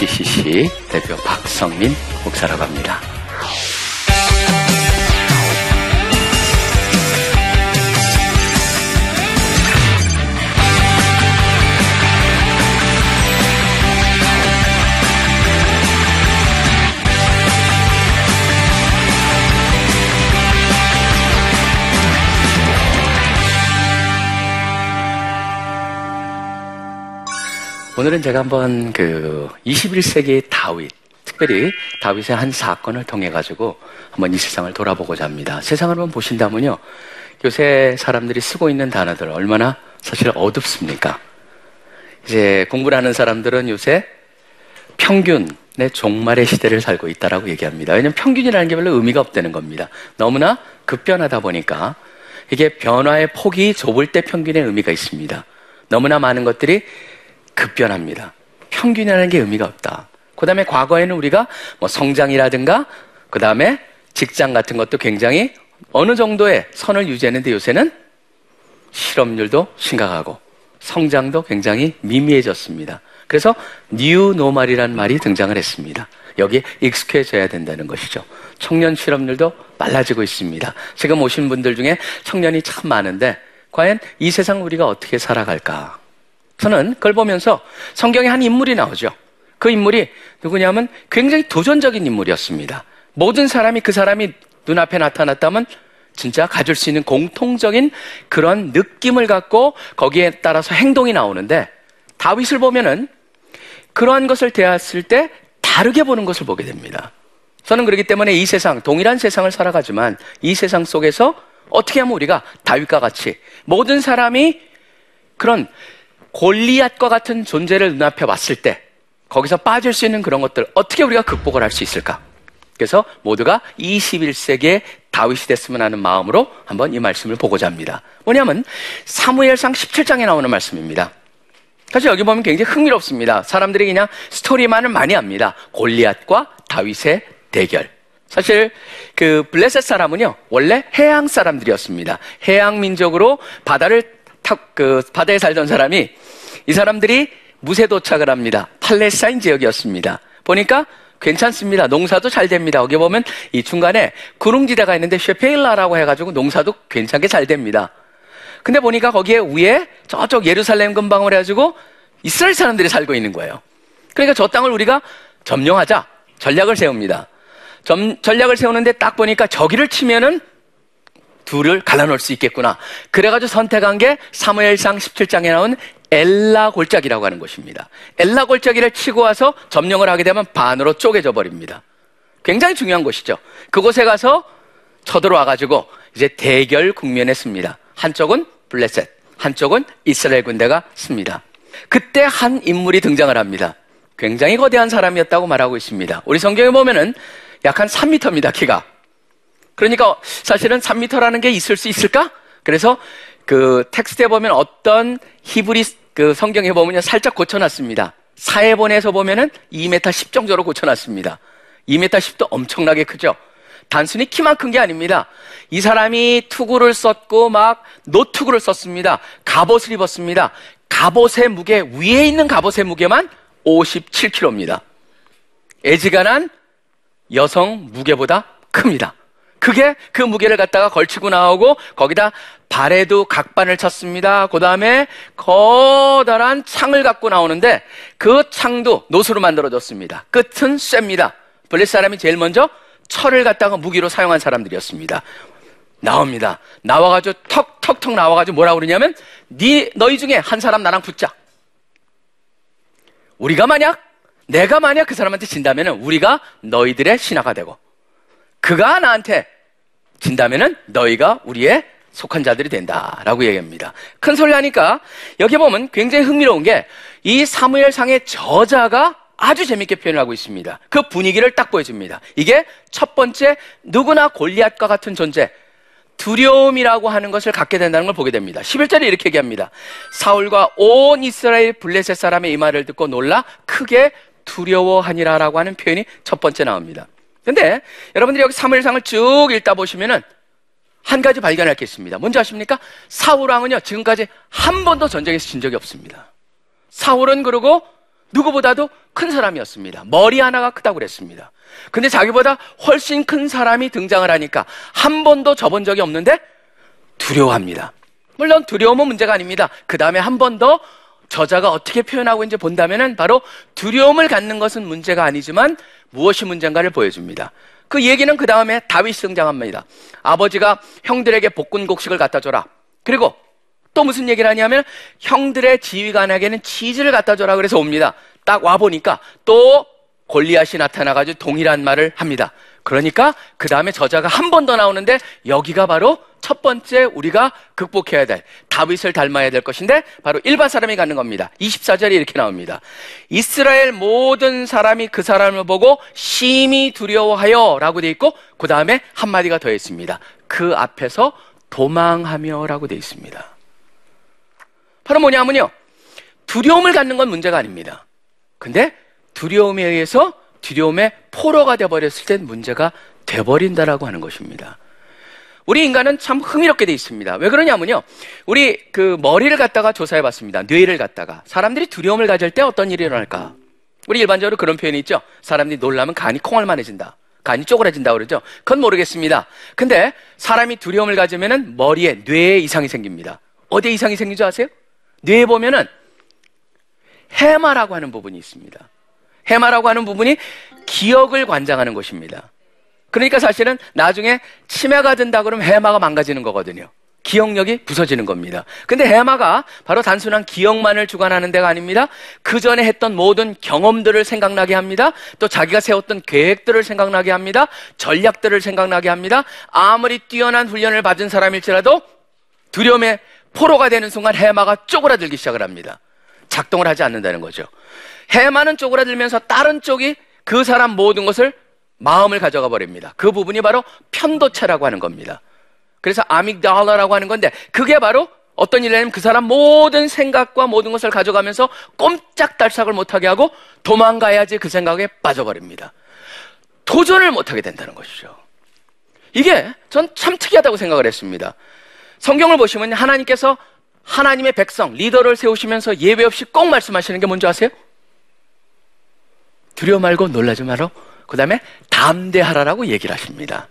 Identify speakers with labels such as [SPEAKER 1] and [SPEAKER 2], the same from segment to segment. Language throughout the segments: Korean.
[SPEAKER 1] CCC 대표 오늘은 제가 한번 그 21세기 다윗, 특별히 다윗의 한 사건을 통해 가지고 한번 이 세상을 돌아보고자 합니다. 세상을 한번 보신다면요. 요새 사람들이 쓰고 있는 단어들 얼마나 사실 어둡습니까? 이제 공부를 하는 사람들은 요새 평균의 종말의 시대를 살고 있다라고 얘기합니다. 왜냐하면 평균이라는 게 별로 의미가 없다는 겁니다. 너무나 급변하다 보니까 이게 변화의 폭이 좁을 때 평균의 의미가 있습니다. 너무나 많은 것들이 급변합니다. 평균이라는 게 의미가 없다. 그 다음에 과거에는 우리가 뭐 성장이라든가 그 다음에 직장 같은 것도 굉장히 어느 정도의 선을 유지했는데 요새는 실업률도 심각하고 성장도 굉장히 미미해졌습니다. 그래서 new normal이라는 말이 등장을 했습니다. 여기에 익숙해져야 된다는 것이죠. 청년 실업률도 빨라지고 있습니다. 지금 오신 분들 중에 청년이 참 많은데 과연 이 세상 우리가 어떻게 살아갈까? 저는 그걸 보면서 성경에 한 인물이 나오죠. 그 인물이 누구냐면 굉장히 도전적인 인물이었습니다. 모든 사람이 그 사람이 눈앞에 나타났다면 진짜 가질 수 있는 공통적인 그런 느낌을 갖고 거기에 따라서 행동이 나오는데 다윗을 보면은 그러한 것을 대했을 때 다르게 보는 것을 보게 됩니다. 저는 그렇기 때문에 이 세상, 동일한 세상을 살아가지만 이 세상 속에서 어떻게 하면 우리가 다윗과 같이 모든 사람이 그런 골리앗과 같은 존재를 눈앞에 왔을 때 거기서 빠질 수 있는 그런 것들 어떻게 우리가 극복을 할 수 있을까? 그래서 모두가 21세기의 다윗이 됐으면 하는 마음으로 한번 이 말씀을 보고자 합니다. 뭐냐면 사무엘상 17장에 나오는 말씀입니다. 사실 여기 보면 굉장히 흥미롭습니다. 사람들이 그냥 스토리만을 많이 합니다. 골리앗과 다윗의 대결. 사실 그 블레셋 사람은요 원래 해양 사람들이었습니다. 해양 민족으로 바다를 탁 그 바다에 살던 사람이 이 사람들이 무쇠 도착을 합니다. 팔레스타인 지역이었습니다. 보니까 괜찮습니다. 농사도 잘 됩니다. 여기 보면 이 중간에 구릉지대가 있는데 쉐페일라라고 해가지고 농사도 괜찮게 잘 됩니다. 근데 보니까 거기에 위에 저쪽 예루살렘 근방을 해가지고 이스라엘 사람들이 살고 있는 거예요. 그러니까 저 땅을 우리가 점령하자 전략을 세웁니다. 점, 전략을 세우는데 딱 보니까 저기를 치면은 둘을 갈라놓을 수 있겠구나. 그래가지고 선택한 게 사무엘상 17장에 나온 엘라 골짜기라고 하는 것입니다. 엘라 골짜기를 치고 와서 점령을 하게 되면 반으로 쪼개져 버립니다. 굉장히 중요한 곳이죠. 그곳에 가서 쳐들어와가지고 이제 대결 국면에 씁니다. 한쪽은 블레셋, 한쪽은 이스라엘 군대가 씁니다. 그때 한 인물이 등장을 합니다. 굉장히 거대한 사람이었다고 말하고 있습니다. 우리 성경에 보면은 약 한 3m입니다, 키가. 그러니까 사실은 3m라는 게 있을 수 있을까? 그래서 그 텍스트에 보면 어떤 히브리 그 성경에 보면 살짝 고쳐놨습니다. 사회본에서 보면은 2m 10 정도로 고쳐놨습니다. 2m 10도 엄청나게 크죠? 단순히 키만 큰 게 아닙니다. 이 사람이 투구를 썼고 막 노투구를 썼습니다. 갑옷을 입었습니다. 갑옷의 무게, 위에 있는 갑옷의 무게만 57kg입니다. 애지간한 여성 무게보다 큽니다. 그게 그 무게를 갖다가 걸치고 나오고 거기다 발에도 각반을 쳤습니다. 그 다음에 커다란 창을 갖고 나오는데 그 창도 노수로 만들어졌습니다. 끝은 쇠입니다. 블레 사람이 제일 먼저 철을 갖다가 무기로 사용한 사람들이었습니다. 나옵니다. 나와가지고 턱턱턱 나와가지고 뭐라 그러냐면 네 너희 중에 한 사람 나랑 붙자. 우리가 만약 내가 만약 그 사람한테 진다면 우리가 너희들의 신하가 되고 그가 나한테 진다면은 너희가 우리의 속한 자들이 된다라고 얘기합니다. 큰 소리 하니까 여기 보면 굉장히 흥미로운 게 이 사무엘상의 저자가 아주 재밌게 표현하고 있습니다. 그 분위기를 딱 보여줍니다. 이게 첫 번째 누구나 골리앗과 같은 존재 두려움이라고 하는 것을 갖게 된다는 걸 보게 됩니다. 11절에 이렇게 얘기합니다. 사울과 온 이스라엘 블레셋 사람의 이 말을 듣고 놀라 크게 두려워하니라라고 하는 표현이 첫 번째 나옵니다. 근데 여러분들이 여기 사무엘상을 쭉 읽다 보시면은 한 가지 발견할 게 있습니다. 뭔지 아십니까? 사울 왕은요, 지금까지 한 번도 전쟁에서 진 적이 없습니다. 사울은 그러고 누구보다도 큰 사람이었습니다. 머리 하나가 크다고 그랬습니다. 근데 자기보다 훨씬 큰 사람이 등장을 하니까 한 번도 접은 적이 없는데 두려워합니다. 물론 두려움은 문제가 아닙니다. 그 다음에 한 번 더 저자가 어떻게 표현하고 있는지 본다면은 바로 두려움을 갖는 것은 문제가 아니지만 무엇이 문제인가를 보여줍니다. 그 얘기는 그 다음에 다윗이 등장합니다. 아버지가 형들에게 볶은 곡식을 갖다 줘라. 그리고 또 무슨 얘기를 하냐면 형들의 지휘관에게는 치즈를 갖다 줘라 그래서 옵니다. 딱 와 보니까 또 골리앗이 나타나가지고 동일한 말을 합니다. 그러니까 그 다음에 저자가 한 번 더 나오는데 여기가 바로 첫 번째 우리가 극복해야 될 다윗을 닮아야 될 것인데 바로 일반 사람이 갖는 겁니다. 24절에 이렇게 나옵니다. 이스라엘 모든 사람이 그 사람을 보고 심히 두려워하여 라고 돼 있고 그 다음에 한 마디가 더 있습니다. 그 앞에서 도망하며 라고 돼 있습니다. 바로 뭐냐면요. 두려움을 갖는 건 문제가 아닙니다. 근데 두려움에 의해서 두려움의 포로가 돼버렸을 땐 문제가 돼버린다라고 하는 것입니다. 우리 인간은 참 흥미롭게 돼 있습니다. 왜 그러냐면요. 우리 그 머리를 갖다가 조사해 봤습니다. 뇌를 갖다가. 사람들이 두려움을 가질 때 어떤 일이 일어날까? 우리 일반적으로 그런 표현이 있죠. 사람들이 놀라면 간이 콩알만해진다. 간이 쪼그라진다 그러죠. 그건 모르겠습니다. 근데 사람이 두려움을 가지면은 머리에 뇌에 이상이 생깁니다. 어디에 이상이 생기지 아세요? 뇌에 보면은 해마라고 하는 부분이 있습니다. 해마라고 하는 부분이 기억을 관장하는 것입니다. 그러니까 사실은 나중에 치매가 든다 그러면 해마가 망가지는 거거든요. 기억력이 부서지는 겁니다. 근데 해마가 바로 단순한 기억만을 주관하는 데가 아닙니다. 그 전에 했던 모든 경험들을 생각나게 합니다. 또 자기가 세웠던 계획들을 생각나게 합니다. 전략들을 생각나게 합니다. 아무리 뛰어난 훈련을 받은 사람일지라도 두려움의 포로가 되는 순간 해마가 쪼그라들기 시작을 합니다. 작동을 하지 않는다는 거죠. 해마는 쪼그라들면서 다른 쪽이 그 사람 모든 것을 마음을 가져가 버립니다. 그 부분이 바로 편도체라고 하는 겁니다. 그래서 아믹달라라고 하는 건데 그게 바로 어떤 일이냐면 그 사람 모든 생각과 모든 것을 가져가면서 꼼짝달싹을 못하게 하고 도망가야지 그 생각에 빠져버립니다. 도전을 못하게 된다는 것이죠. 이게 전 참 특이하다고 생각을 했습니다. 성경을 보시면 하나님께서 하나님의 백성, 리더를 세우시면서 예외 없이 꼭 말씀하시는 게 뭔지 아세요? 두려워 말고 놀라지 말어. 그 다음에 담대하라라고 얘기를 하십니다.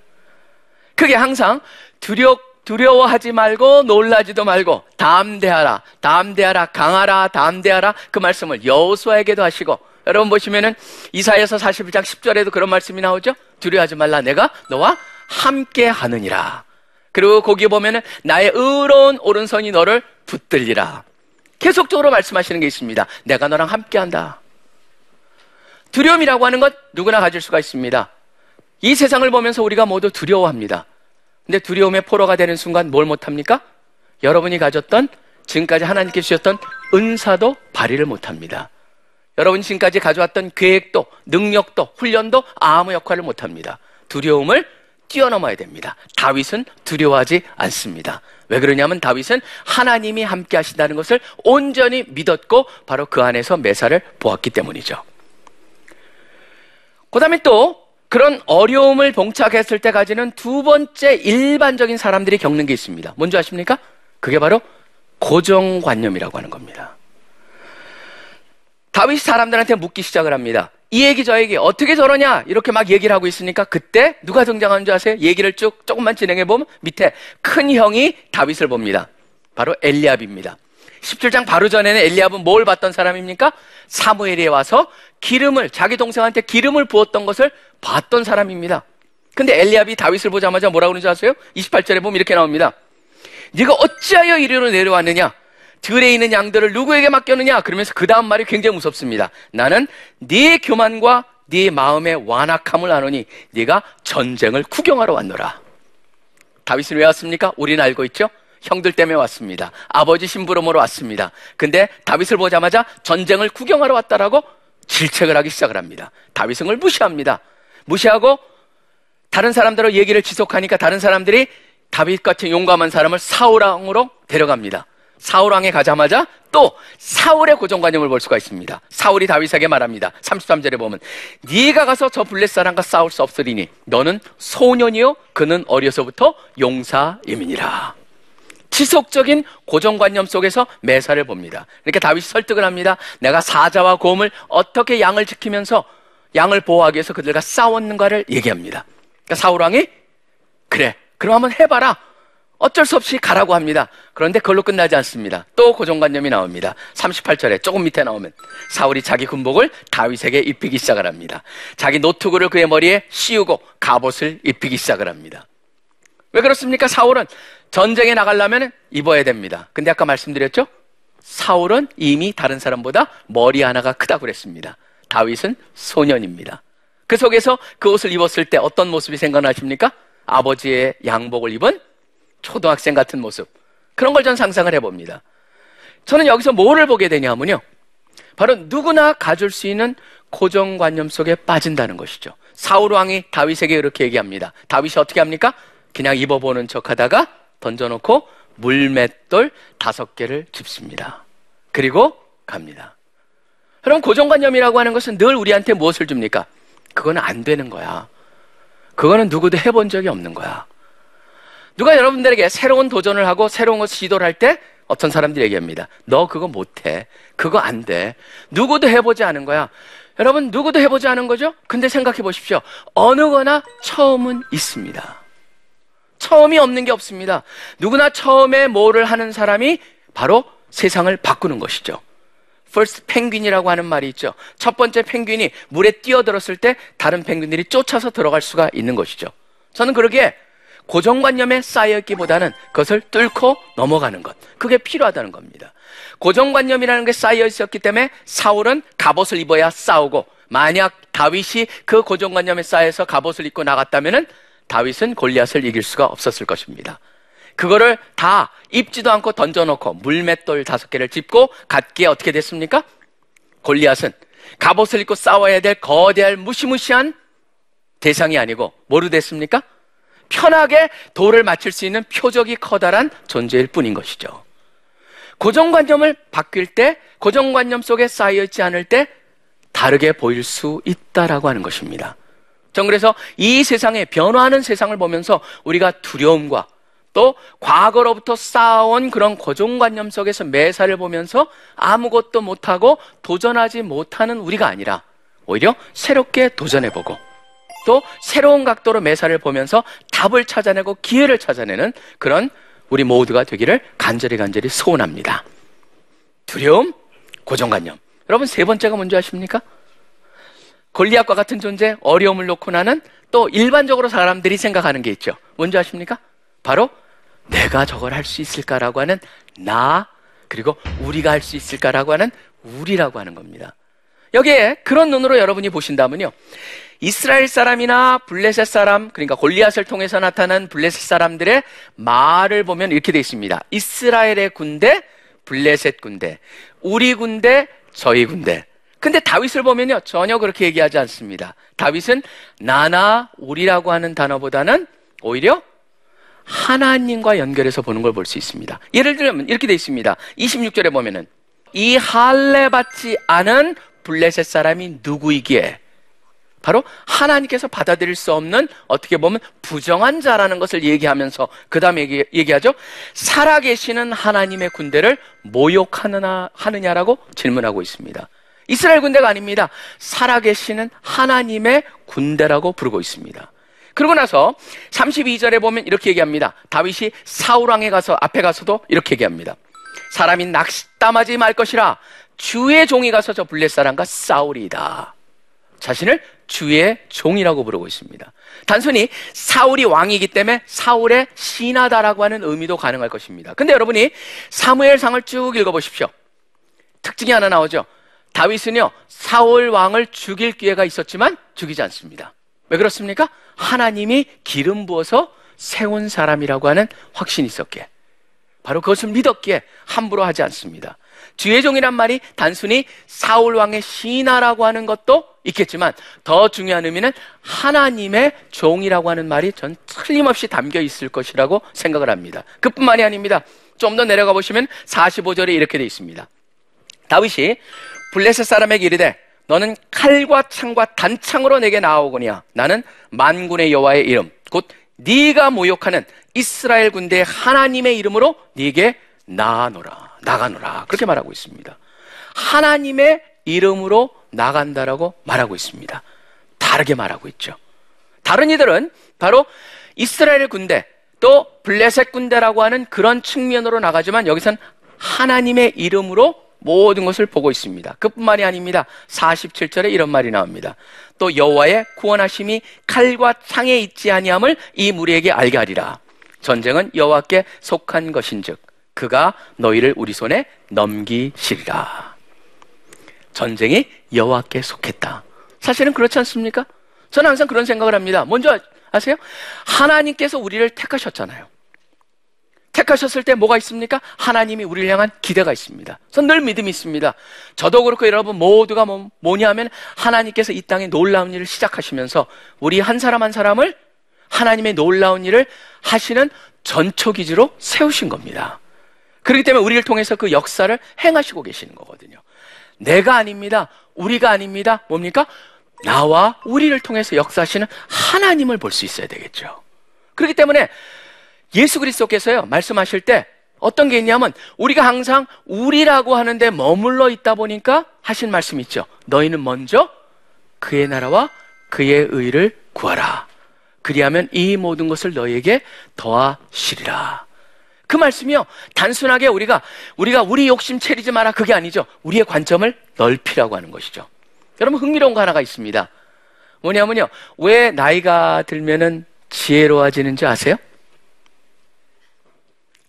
[SPEAKER 1] 그게 항상 두려, 두려워하지 말고 놀라지도 말고 담대하라, 담대하라, 강하라, 담대하라 그 말씀을 여호수아에게도 하시고 여러분 보시면은 이사야서 41장 10절에도 그런 말씀이 나오죠. 두려워하지 말라 내가 너와 함께 하느니라. 그리고 거기 보면은 나의 의로운 오른손이 너를 붙들리라. 계속적으로 말씀하시는 게 있습니다. 내가 너랑 함께 한다. 두려움이라고 하는 것 누구나 가질 수가 있습니다. 이 세상을 보면서 우리가 모두 두려워합니다. 근데 두려움의 포로가 되는 순간 뭘 못합니까? 여러분이 가졌던 지금까지 하나님께 주셨던 은사도 발휘를 못합니다. 여러분 지금까지 가져왔던 계획도 능력도 훈련도 아무 역할을 못합니다. 두려움을 뛰어넘어야 됩니다. 다윗은 두려워하지 않습니다. 왜 그러냐면 다윗은 하나님이 함께 하신다는 것을 온전히 믿었고 바로 그 안에서 매사를 보았기 때문이죠. 그 다음에 또 그런 어려움을 봉착했을 때 가지는 두 번째 일반적인 사람들이 겪는 게 있습니다. 뭔지 아십니까? 그게 바로 고정관념이라고 하는 겁니다. 다윗이 사람들한테 묻기 시작을 합니다. 이 얘기 저 얘기 어떻게 저러냐 이렇게 막 얘기를 하고 있으니까 그때 누가 등장하는 줄 아세요? 얘기를 쭉 조금만 진행해 보면 밑에 큰 형이 다윗을 봅니다. 바로 엘리압입니다. 17장 바로 전에는 엘리압은 뭘 봤던 사람입니까? 사무엘에 와서 기름을 자기 동생한테 기름을 부었던 것을 봤던 사람입니다. 근데 엘리압이 다윗을 보자마자 뭐라고 그러는지 아세요? 28절에 보면 이렇게 나옵니다. 네가 어찌하여 이리로 내려왔느냐? 들에 있는 양들을 누구에게 맡겼느냐? 그러면서 그 다음 말이 굉장히 무섭습니다. 나는 네 교만과 네 마음의 완악함을 아노니 네가 전쟁을 구경하러 왔노라. 다윗은 왜 왔습니까? 우리는 알고 있죠? 형들 때문에 왔습니다. 아버지 심부름으로 왔습니다. 근데 다윗을 보자마자 전쟁을 구경하러 왔다라고 질책을 하기 시작을 합니다. 다윗은 걸 무시합니다. 무시하고 다른 사람들로 얘기를 지속하니까 다른 사람들이 다윗 같은 용감한 사람을 사울왕으로 데려갑니다. 사울왕에 가자마자 또 사울의 고정관념을 볼 수가 있습니다. 사울이 다윗에게 말합니다. 33절에 보면 네가 가서 저 블레 사람과 싸울 수 없으리니 너는 소년이요 그는 어려서부터 용사임이니라. 지속적인 고정관념 속에서 매사를 봅니다. 이렇게 다윗이 설득을 합니다. 내가 사자와 곰을 어떻게 양을 지키면서 양을 보호하기 위해서 그들과 싸웠는가를 얘기합니다. 그러니까 사울왕이 그래, 그럼 한번 해봐라. 어쩔 수 없이 가라고 합니다. 그런데 그걸로 끝나지 않습니다. 또 고정관념이 나옵니다. 38절에 조금 밑에 나오면 사울이 자기 군복을 다윗에게 입히기 시작을 합니다. 자기 노트구를 그의 머리에 씌우고 갑옷을 입히기 시작을 합니다. 왜 그렇습니까? 사울은 전쟁에 나가려면 입어야 됩니다. 근데 아까 말씀드렸죠? 사울은 이미 다른 사람보다 머리 하나가 크다고 그랬습니다. 다윗은 소년입니다. 그 속에서 그 옷을 입었을 때 어떤 모습이 생각나십니까? 아버지의 양복을 입은 초등학생 같은 모습. 그런 걸 전 상상을 해봅니다. 저는 여기서 뭐를 보게 되냐면요. 바로 누구나 가질 수 있는 고정관념 속에 빠진다는 것이죠. 사울 왕이 다윗에게 이렇게 얘기합니다. 다윗이 어떻게 합니까? 그냥 입어보는 척 하다가 던져놓고 물맷돌 다섯 개를 줍습니다. 그리고 갑니다. 그럼 고정관념이라고 하는 것은 늘 우리한테 무엇을 줍니까? 그거는 안 되는 거야. 그거는 누구도 해본 적이 없는 거야. 누가 여러분들에게 새로운 도전을 하고 새로운 것을 시도를 할 때 어떤 사람들이 얘기합니다. 너 그거 못해. 그거 안 돼. 누구도 해보지 않은 거야. 여러분, 누구도 해보지 않은 거죠? 근데 생각해 보십시오. 어느 거나 처음은 있습니다. 처음이 없는 게 없습니다. 누구나 처음에 뭐를 하는 사람이 바로 세상을 바꾸는 것이죠. first 펭귄이라고 하는 말이 있죠. 첫 번째 펭귄이 물에 뛰어들었을 때 다른 펭귄들이 쫓아서 들어갈 수가 있는 것이죠. 저는 그러기에 고정관념에 쌓여있기보다는 그것을 뚫고 넘어가는 것. 그게 필요하다는 겁니다. 고정관념이라는 게 쌓여 있었기 때문에 사울은 갑옷을 입어야 싸우고 만약 다윗이 그 고정관념에 쌓여서 갑옷을 입고 나갔다면은 다윗은 골리앗을 이길 수가 없었을 것입니다. 그거를 다 입지도 않고 던져놓고 물맷돌 다섯 개를 짚고 갖기에 어떻게 됐습니까? 골리앗은 갑옷을 입고 싸워야 될 거대한 무시무시한 대상이 아니고 뭐로 됐습니까? 편하게 돌을 맞출 수 있는 표적이 커다란 존재일 뿐인 것이죠. 고정관념을 바뀔 때, 고정관념 속에 쌓여있지 않을 때 다르게 보일 수 있다라고 하는 것입니다. 전 그래서 이 세상에 변화하는 세상을 보면서 우리가 두려움과 또 과거로부터 쌓아온 그런 고정관념 속에서 매사를 보면서 아무것도 못하고 도전하지 못하는 우리가 아니라 오히려 새롭게 도전해보고 또 새로운 각도로 매사를 보면서 답을 찾아내고 기회를 찾아내는 그런 우리 모두가 되기를 간절히 간절히 소원합니다. 두려움, 고정관념. 여러분 세 번째가 뭔지 아십니까? 골리앗과 같은 존재, 어려움을 놓고 나는 또 일반적으로 사람들이 생각하는 게 있죠. 뭔지 아십니까? 바로 내가 저걸 할 수 있을까라고 하는 나, 그리고 우리가 할 수 있을까라고 하는 우리라고 하는 겁니다. 여기에 그런 눈으로 여러분이 보신다면요. 이스라엘 사람이나 블레셋 사람, 그러니까 골리앗을 통해서 나타난 블레셋 사람들의 말을 보면 이렇게 되어 있습니다. 이스라엘의 군대, 블레셋 군대, 우리 군대, 저희 군대. 근데 다윗을 보면요. 전혀 그렇게 얘기하지 않습니다. 다윗은 나나 우리라고 하는 단어보다는 오히려 하나님과 연결해서 보는 걸 볼 수 있습니다. 예를 들면 이렇게 되어 있습니다. 26절에 보면은 이 할례 받지 않은 블레셋 사람이 누구이기에 바로 하나님께서 받아들일 수 없는 어떻게 보면 부정한 자라는 것을 얘기하면서 그 다음에 얘기, 얘기하죠. 살아계시는 하나님의 군대를 모욕하느냐 하느냐라고 질문하고 있습니다. 이스라엘 군대가 아닙니다. 살아계시는 하나님의 군대라고 부르고 있습니다. 그러고 나서 32절에 보면 이렇게 얘기합니다. 다윗이 사울왕에 가서 앞에 가서도 이렇게 얘기합니다. 사람이 낚시땀하지 말 것이라 주의 종이 가서 저 블레 사람과 싸우리이다. 자신을 주의 종이라고 부르고 있습니다. 단순히 사울이 왕이기 때문에 사울의 신하다라고 하는 의미도 가능할 것입니다. 근데 여러분이 사무엘상을 쭉 읽어보십시오. 특징이 하나 나오죠. 다윗은요, 사울 왕을 죽일 기회가 있었지만 죽이지 않습니다. 왜 그렇습니까? 하나님이 기름 부어서 세운 사람이라고 하는 확신이 있었기에. 바로 그것을 믿었기에 함부로 하지 않습니다. 주의 종이란 말이 단순히 사울 왕의 신하라고 하는 것도 있겠지만 더 중요한 의미는 하나님의 종이라고 하는 말이 전 틀림없이 담겨 있을 것이라고 생각을 합니다. 그뿐만이 아닙니다. 좀 더 내려가 보시면 45절에 이렇게 되어 있습니다. 다윗이 블레셋 사람에게 이르되 너는 칼과 창과 단창으로 내게 나오거니와 나는 만군의 여호와의 이름 곧 네가 모욕하는 이스라엘 군대 하나님의 이름으로 네게 나아노라 나가노라 그렇게 말하고 있습니다. 하나님의 이름으로 나간다라고 말하고 있습니다. 다르게 말하고 있죠. 다른 이들은 바로 이스라엘 군대 또 블레셋 군대라고 하는 그런 측면으로 나가지만 여기선 하나님의 이름으로 모든 것을 보고 있습니다. 그뿐만이 아닙니다. 47절에 이런 말이 나옵니다. 또 여호와의 구원하심이 칼과 창에 있지 아니함을 이 무리에게 알게 하리라. 전쟁은 여호와께 속한 것인즉 그가 너희를 우리 손에 넘기시리라. 전쟁이 여호와께 속했다. 사실은 그렇지 않습니까? 저는 항상 그런 생각을 합니다. 먼저 아세요? 하나님께서 우리를 택하셨잖아요. 택하셨을 때 뭐가 있습니까? 하나님이 우리를 향한 기대가 있습니다. 전늘 믿음이 있습니다. 저도 그렇고 여러분 모두가 뭐, 뭐냐 하면 하나님께서 이 땅에 놀라운 일을 시작하시면서 우리 한 사람 한 사람을 하나님의 놀라운 일을 하시는 전초기지로 세우신 겁니다. 그렇기 때문에 우리를 통해서 그 역사를 행하시고 계시는 거거든요. 내가 아닙니다. 우리가 아닙니다. 뭡니까? 나와 우리를 통해서 역사하시는 하나님을 볼 수 있어야 되겠죠. 그렇기 때문에 예수 그리스도께서요, 말씀하실 때 어떤 게 있냐면 우리가 항상 우리라고 하는데 머물러 있다 보니까 하신 말씀 있죠. 너희는 먼저 그의 나라와 그의 의를 구하라. 그리하면 이 모든 것을 너희에게 더하시리라. 그 말씀이요. 단순하게 우리가 우리가 우리 욕심 채리지 마라 그게 아니죠. 우리의 관점을 넓히라고 하는 것이죠. 여러분 흥미로운 거 하나가 있습니다. 뭐냐면요. 왜 나이가 들면은 지혜로워지는지 아세요?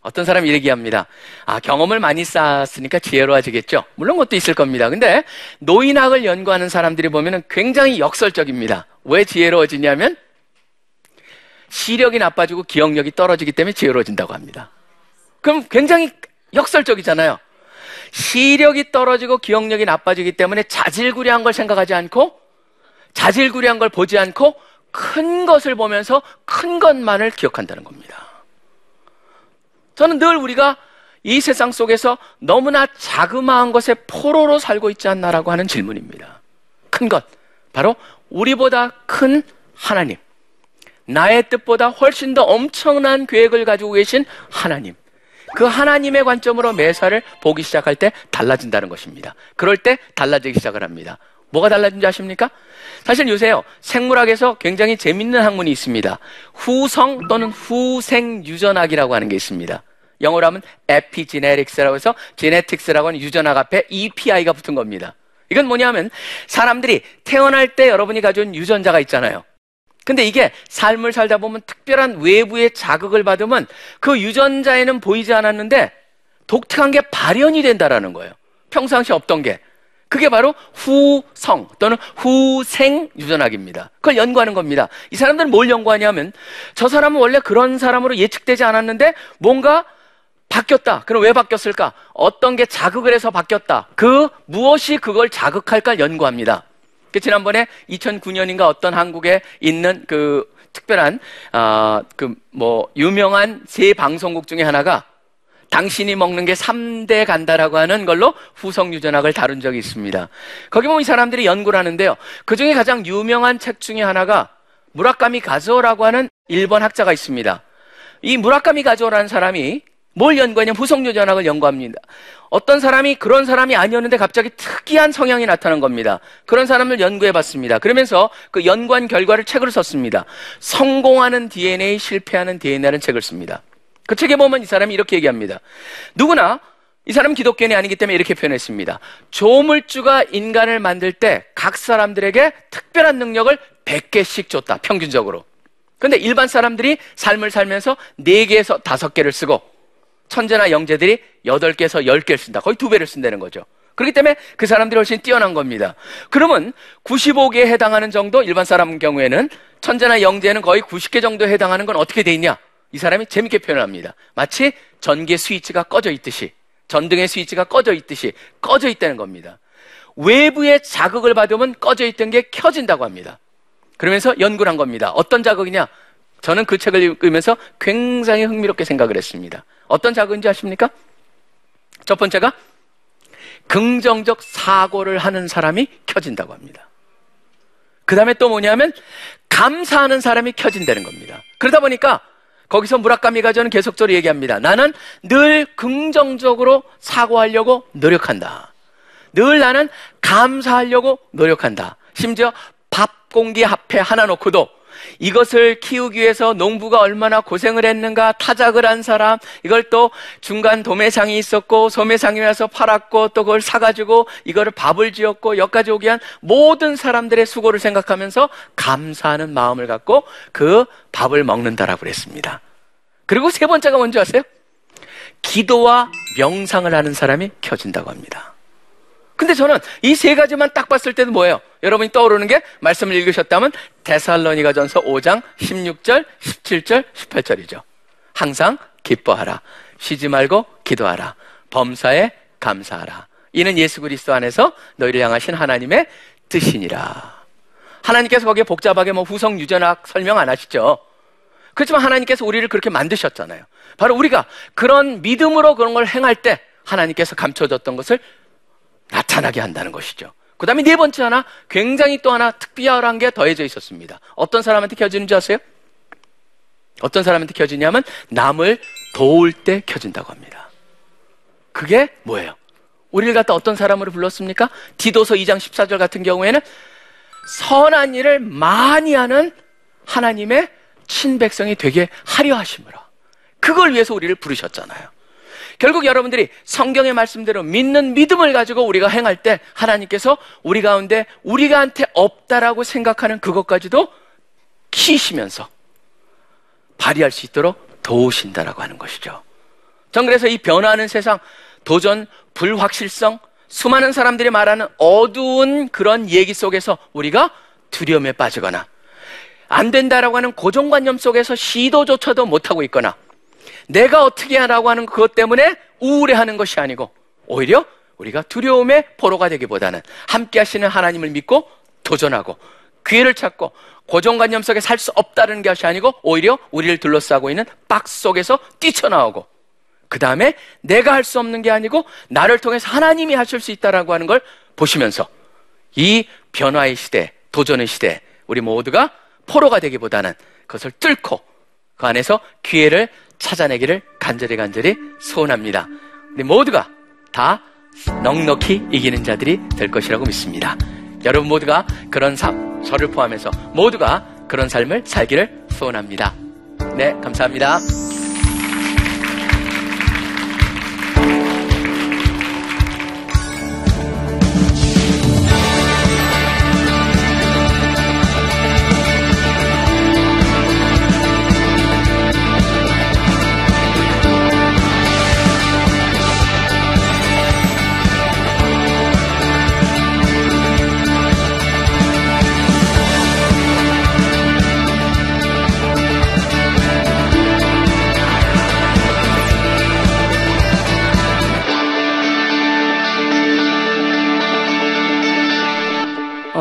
[SPEAKER 1] 어떤 사람이 이렇게 합니다. 아, 경험을 많이 쌓았으니까 지혜로워지겠죠? 물론 그것도 있을 겁니다. 근데 노인학을 연구하는 사람들이 보면 굉장히 역설적입니다. 왜 지혜로워지냐면 시력이 나빠지고 기억력이 떨어지기 때문에 지혜로워진다고 합니다. 그럼 굉장히 역설적이잖아요. 시력이 떨어지고 기억력이 나빠지기 때문에 자질구레한 걸 생각하지 않고 자질구레한 걸 보지 않고 큰 것을 보면서 큰 것만을 기억한다는 겁니다. 저는 늘 우리가 이 세상 속에서 너무나 자그마한 것에 포로로 살고 있지 않나라고 하는 질문입니다. 큰 것. 바로 우리보다 큰 하나님. 나의 뜻보다 훨씬 더 엄청난 계획을 가지고 계신 하나님. 그 하나님의 관점으로 매사를 보기 시작할 때 달라진다는 것입니다. 그럴 때 달라지기 시작을 합니다. 뭐가 달라진지 아십니까? 사실 요새요, 생물학에서 굉장히 재밌는 학문이 있습니다. 후성 또는 후생 유전학이라고 하는 게 있습니다. 영어로 하면 epigenetics라고 해서 genetics라고 하는 유전학 앞에 EPI가 붙은 겁니다. 이건 뭐냐면 사람들이 태어날 때 여러분이 가져온 유전자가 있잖아요. 근데 이게 삶을 살다 보면 특별한 외부의 자극을 받으면 그 유전자에는 보이지 않았는데 독특한 게 발현이 된다라는 거예요. 평상시 없던 게. 그게 바로 후성 또는 후생 유전학입니다. 그걸 연구하는 겁니다. 이 사람들은 뭘 연구하냐면 저 사람은 원래 그런 사람으로 예측되지 않았는데 뭔가 바뀌었다. 그럼 왜 바뀌었을까? 어떤 게 자극을 해서 바뀌었다. 그 무엇이 그걸 자극할까 연구합니다. 그 지난번에 2009년인가 어떤 한국에 있는 그 특별한 아 그 뭐 유명한 세 방송국 중에 하나가 당신이 먹는 게 3대 간다라고 하는 걸로 후성 유전학을 다룬 적이 있습니다. 거기 보면 이 사람들이 연구를 하는데요. 그 중에 가장 유명한 책 중에 하나가 무라카미 가즈오라고 하는 일본 학자가 있습니다. 이 무라카미 가즈오라는 사람이 뭘 연구하냐면 후성류 전학을 연구합니다. 어떤 사람이 그런 사람이 아니었는데 갑자기 특이한 성향이 나타난 겁니다. 그런 사람을 연구해 봤습니다. 그러면서 그 연구한 결과를 책으로 썼습니다. 성공하는 DNA, 실패하는 DNA라는 책을 씁니다. 그 책에 보면 이 사람이 이렇게 얘기합니다. 누구나 이 사람은 기독교인이 아니기 때문에 이렇게 표현했습니다. 조물주가 인간을 만들 때 각 사람들에게 특별한 능력을 100개씩 줬다, 평균적으로. 근데 일반 사람들이 삶을 살면서 4개에서 5개를 쓰고 천재나 영재들이 8개에서 10개를 쓴다. 거의 두 배를 쓴다는 거죠. 그렇기 때문에 그 사람들이 훨씬 뛰어난 겁니다. 그러면 95개에 해당하는 정도 일반 사람 경우에는 천재나 영재는 거의 90개 정도에 해당하는 건 어떻게 돼 있냐? 이 사람이 재밌게 표현합니다. 마치 전기 스위치가 꺼져 있듯이 전등의 스위치가 꺼져 있듯이 꺼져 있다는 겁니다. 외부의 자극을 받으면 꺼져 있던 게 켜진다고 합니다. 그러면서 연구를 한 겁니다. 어떤 자극이냐? 저는 그 책을 읽으면서 굉장히 흥미롭게 생각을 했습니다. 어떤 자극인지 아십니까? 첫 번째가 긍정적 사고를 하는 사람이 켜진다고 합니다. 그 다음에 또 뭐냐면 감사하는 사람이 켜진다는 겁니다. 그러다 보니까 거기서 무라카미가 저는 계속적으로 얘기합니다. 나는 늘 긍정적으로 사고하려고 노력한다. 늘 나는 감사하려고 노력한다. 심지어 밥 공기 앞에 하나 놓고도 이것을 키우기 위해서 농부가 얼마나 고생을 했는가 타작을 한 사람 이걸 또 중간 도매상이 있었고 소매상이 와서 팔았고 또 그걸 사가지고 이거를 밥을 지었고 여기까지 오게 한 모든 사람들의 수고를 생각하면서 감사하는 마음을 갖고 그 밥을 먹는다라고 그랬습니다. 그리고 세 번째가 뭔지 아세요? 기도와 명상을 하는 사람이 켜진다고 합니다. 근데 저는 이 세 가지만 딱 봤을 때도 뭐예요? 여러분이 떠오르는 게 말씀을 읽으셨다면 데살로니가 전서 5장 16절, 17절, 18절이죠. 항상 기뻐하라. 쉬지 말고 기도하라. 범사에 감사하라. 이는 예수 그리스도 안에서 너희를 향하신 하나님의 뜻이니라. 하나님께서 거기에 복잡하게 뭐 후성 유전학 설명 안 하시죠? 그렇지만 하나님께서 우리를 그렇게 만드셨잖아요. 바로 우리가 그런 믿음으로 그런 걸 행할 때 하나님께서 감춰졌던 것을 나타나게 한다는 것이죠. 그 다음에 네 번째 하나, 굉장히 또 하나 특별한 게 더해져 있었습니다. 어떤 사람한테 켜지는지 아세요? 어떤 사람한테 켜지냐면 남을 도울 때 켜진다고 합니다. 그게 뭐예요? 우리를 갖다 어떤 사람으로 불렀습니까? 디도서 2장 14절 같은 경우에는 선한 일을 많이 하는 하나님의 친백성이 되게 하려 하심으로 그걸 위해서 우리를 부르셨잖아요. 결국 여러분들이 성경의 말씀대로 믿는 믿음을 가지고 우리가 행할 때 하나님께서 우리 가운데 우리가한테 없다라고 생각하는 그것까지도 키시면서 발휘할 수 있도록 도우신다라고 하는 것이죠. 전 그래서 이 변화하는 세상, 도전, 불확실성, 수많은 사람들이 말하는 어두운 그런 얘기 속에서 우리가 두려움에 빠지거나 안 된다라고 하는 고정관념 속에서 시도조차도 못하고 있거나 내가 어떻게 하라고 하는 그것 때문에 우울해하는 것이 아니고 오히려 우리가 두려움의 포로가 되기보다는 함께 하시는 하나님을 믿고 도전하고 기회를 찾고 고정관념 속에 살 수 없다는 것이 아니고 오히려 우리를 둘러싸고 있는 박스 속에서 뛰쳐나오고 그 다음에 내가 할 수 없는 게 아니고 나를 통해서 하나님이 하실 수 있다라고 하는 걸 보시면서 이 변화의 시대, 도전의 시대, 우리 모두가 포로가 되기보다는 그것을 뚫고 그 안에서 기회를 찾아내기를 간절히 간절히 소원합니다. 우리 모두가 다 넉넉히 이기는 자들이 될 것이라고 믿습니다. 여러분 모두가 그런 삶, 저를 포함해서 모두가 그런 삶을 살기를 소원합니다. 네, 감사합니다.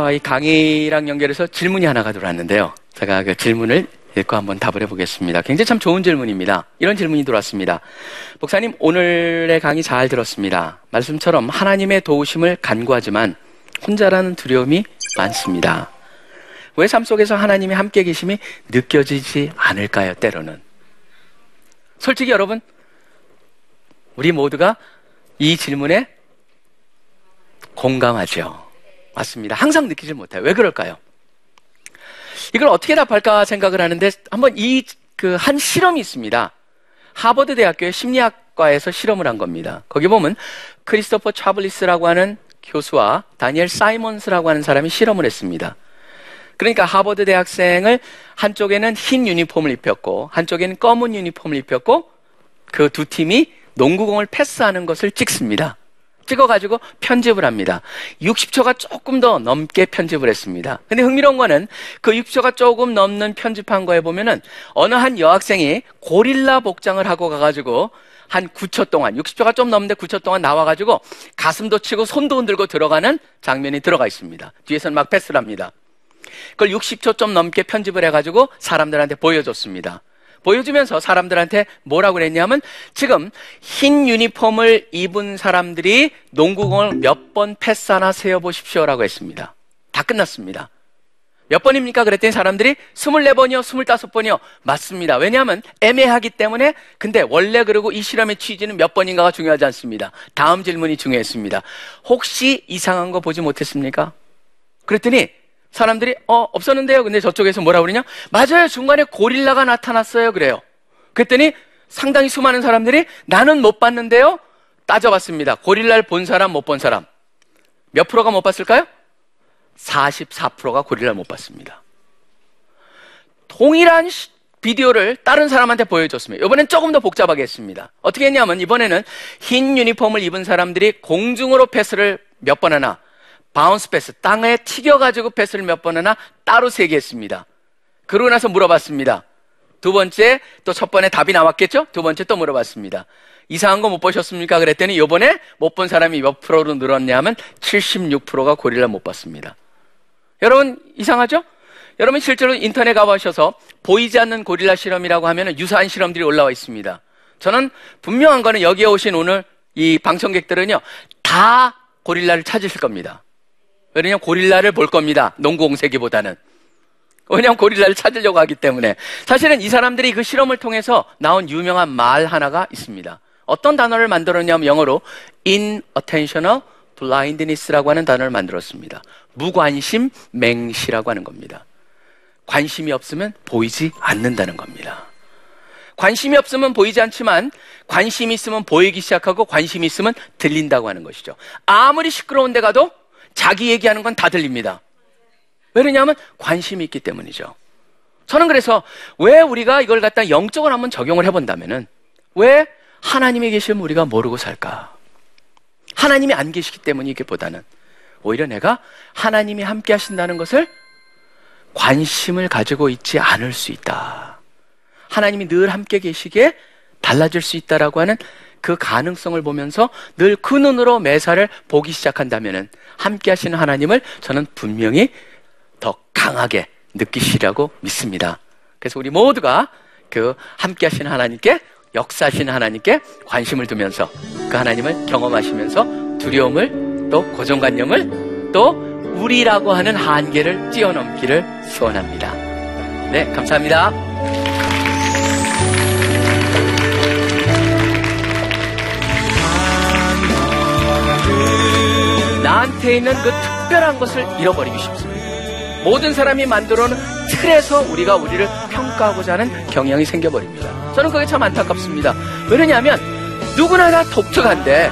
[SPEAKER 1] 어, 이 강의랑 연결해서 질문이 하나가 들어왔는데요. 제가 그 질문을 읽고 한번 답을 해보겠습니다. 굉장히 참 좋은 질문입니다. 이런 질문이 들어왔습니다. 목사님, 오늘의 강의 잘 들었습니다. 말씀처럼 하나님의 도우심을 간구하지만 혼자라는 두려움이 많습니다. 왜 삶 속에서 하나님이 함께 계심이 느껴지지 않을까요, 때로는? 솔직히 여러분, 우리 모두가 이 질문에 공감하죠. 맞습니다. 항상 느끼질 못해요. 왜 그럴까요? 이걸 어떻게 답할까 생각을 하는데 한번 이 그 한 실험이 있습니다. 하버드 대학교의 심리학과에서 실험을 한 겁니다. 거기 보면 크리스토퍼 차블리스라고 하는 교수와 다니엘 사이먼스라고 하는 사람이 실험을 했습니다. 그러니까 하버드 대학생을 한쪽에는 흰 유니폼을 입혔고 한쪽에는 검은 유니폼을 입혔고 그 두 팀이 농구공을 패스하는 것을 찍습니다. 찍어가지고 편집을 합니다. 60초가 조금 더 넘게 편집을 했습니다. 근데 흥미로운 거는 그 60초가 조금 넘는 편집한 거에 보면은 어느 한 여학생이 고릴라 복장을 하고 가가지고 한 9초 동안, 60초가 좀 넘는데 9초 동안 나와가지고 가슴도 치고 손도 흔들고 들어가는 장면이 들어가 있습니다. 뒤에서는 막 패스를 합니다. 그걸 60초 좀 넘게 편집을 해가지고 사람들한테 보여줬습니다. 보여주면서 사람들한테 뭐라고 그랬냐면 지금 흰 유니폼을 입은 사람들이 농구공을 몇 번 패스 하나 세어보십시오라고 했습니다. 다 끝났습니다. 몇 번입니까? 그랬더니 사람들이 24번이요, 25번이요. 맞습니다. 왜냐하면 애매하기 때문에 근데 원래 그리고 이 실험의 취지는 몇 번인가가 중요하지 않습니다. 다음 질문이 중요했습니다. 혹시 이상한 거 보지 못했습니까? 그랬더니 사람들이 어 없었는데요. 근데 저쪽에서 뭐라 그러냐? 맞아요. 중간에 고릴라가 나타났어요. 그래요. 그랬더니 상당히 수많은 사람들이 나는 못 봤는데요. 따져봤습니다. 고릴라를 본 사람, 못 본 사람. 몇 프로가 못 봤을까요? 44%가 고릴라를 못 봤습니다. 동일한 시- 비디오를 다른 사람한테 보여줬습니다. 이번엔 조금 더 복잡하게 했습니다. 어떻게 했냐면 이번에는 흰 유니폼을 입은 사람들이 공중으로 패스를 몇 번 하나, bounce pass, 땅에 튀겨가지고 패스를 몇번 하나 따로 세게 했습니다. 그러고 나서 물어봤습니다. 두 번째, 또 첫 번에 답이 나왔겠죠? 두 번째 또 물어봤습니다. 이상한 거 못 보셨습니까? 그랬더니 요번에 못 본 사람이 몇 프로로 늘었냐면 76%가 고릴라 못 봤습니다. 여러분, 이상하죠? 여러분 실제로 인터넷 가보셔서 보이지 않는 고릴라 실험이라고 하면 유사한 실험들이 올라와 있습니다. 저는 분명한 거는 여기에 오신 오늘 이 방청객들은요, 다 고릴라를 찾으실 겁니다. 왜냐면 고릴라를 볼 겁니다. 농구 공세기보다는. 왜냐하면 고릴라를 찾으려고 하기 때문에. 사실은 이 사람들이 그 실험을 통해서 나온 유명한 말 하나가 있습니다. 어떤 단어를 만들었냐면 영어로 inattentional blindness라고 하는 단어를 만들었습니다. 무관심 맹시라고 하는 겁니다. 관심이 없으면 보이지 않는다는 겁니다. 관심이 없으면 보이지 않지만 관심이 있으면 보이기 시작하고 관심이 있으면 들린다고 하는 것이죠. 아무리 시끄러운 데 가도 자기 얘기하는 건 다 들립니다. 왜냐하면 관심이 있기 때문이죠. 저는 그래서 왜 우리가 이걸 갖다 영적으로 한번 적용을 해본다면은 왜 하나님이 계시면 우리가 모르고 살까? 하나님이 안 계시기 때문이기보다는 오히려 내가 하나님이 함께 하신다는 것을 관심을 가지고 있지 않을 수 있다. 하나님이 늘 함께 계시기에 달라질 수 있다라고 하는 그 가능성을 보면서 늘 그 눈으로 매사를 보기 시작한다면은 함께 하시는 하나님을 저는 분명히 더 강하게 느끼시라고 믿습니다. 그래서 우리 모두가 그 함께 하시는 하나님께 역사하시는 하나님께 관심을 두면서 그 하나님을 경험하시면서 두려움을 또 고정관념을 또 우리라고 하는 한계를 뛰어넘기를 소원합니다. 네, 감사합니다. 나한테 있는 그 특별한 것을 잃어버리기 쉽습니다. 모든 사람이 만들어 놓은 틀에서 우리가 우리를 평가하고자 하는 경향이 생겨버립니다. 저는 그게 참 안타깝습니다. 왜냐하면 누구나 다 독특한데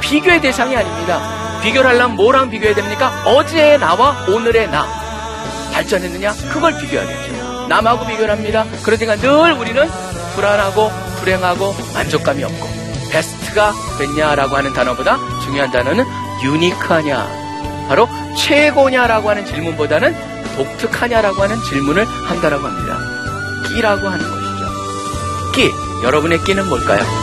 [SPEAKER 1] 비교의 대상이 아닙니다. 비교를 하려면 뭐랑 비교해야 됩니까? 어제의 나와 오늘의 나. 발전했느냐? 그걸 비교하겠죠. 남하고 비교를 합니다. 그러니까 늘 우리는 불안하고 불행하고 만족감이 없고 베스트가 됐냐라고 하는 단어보다 중요한 단어는 유니크하냐. 바로 최고냐라고 하는 질문보다는 독특하냐라고 하는 질문을 한다라고 합니다. 끼라고 하는 것이죠. 끼. 여러분의 끼는 뭘까요?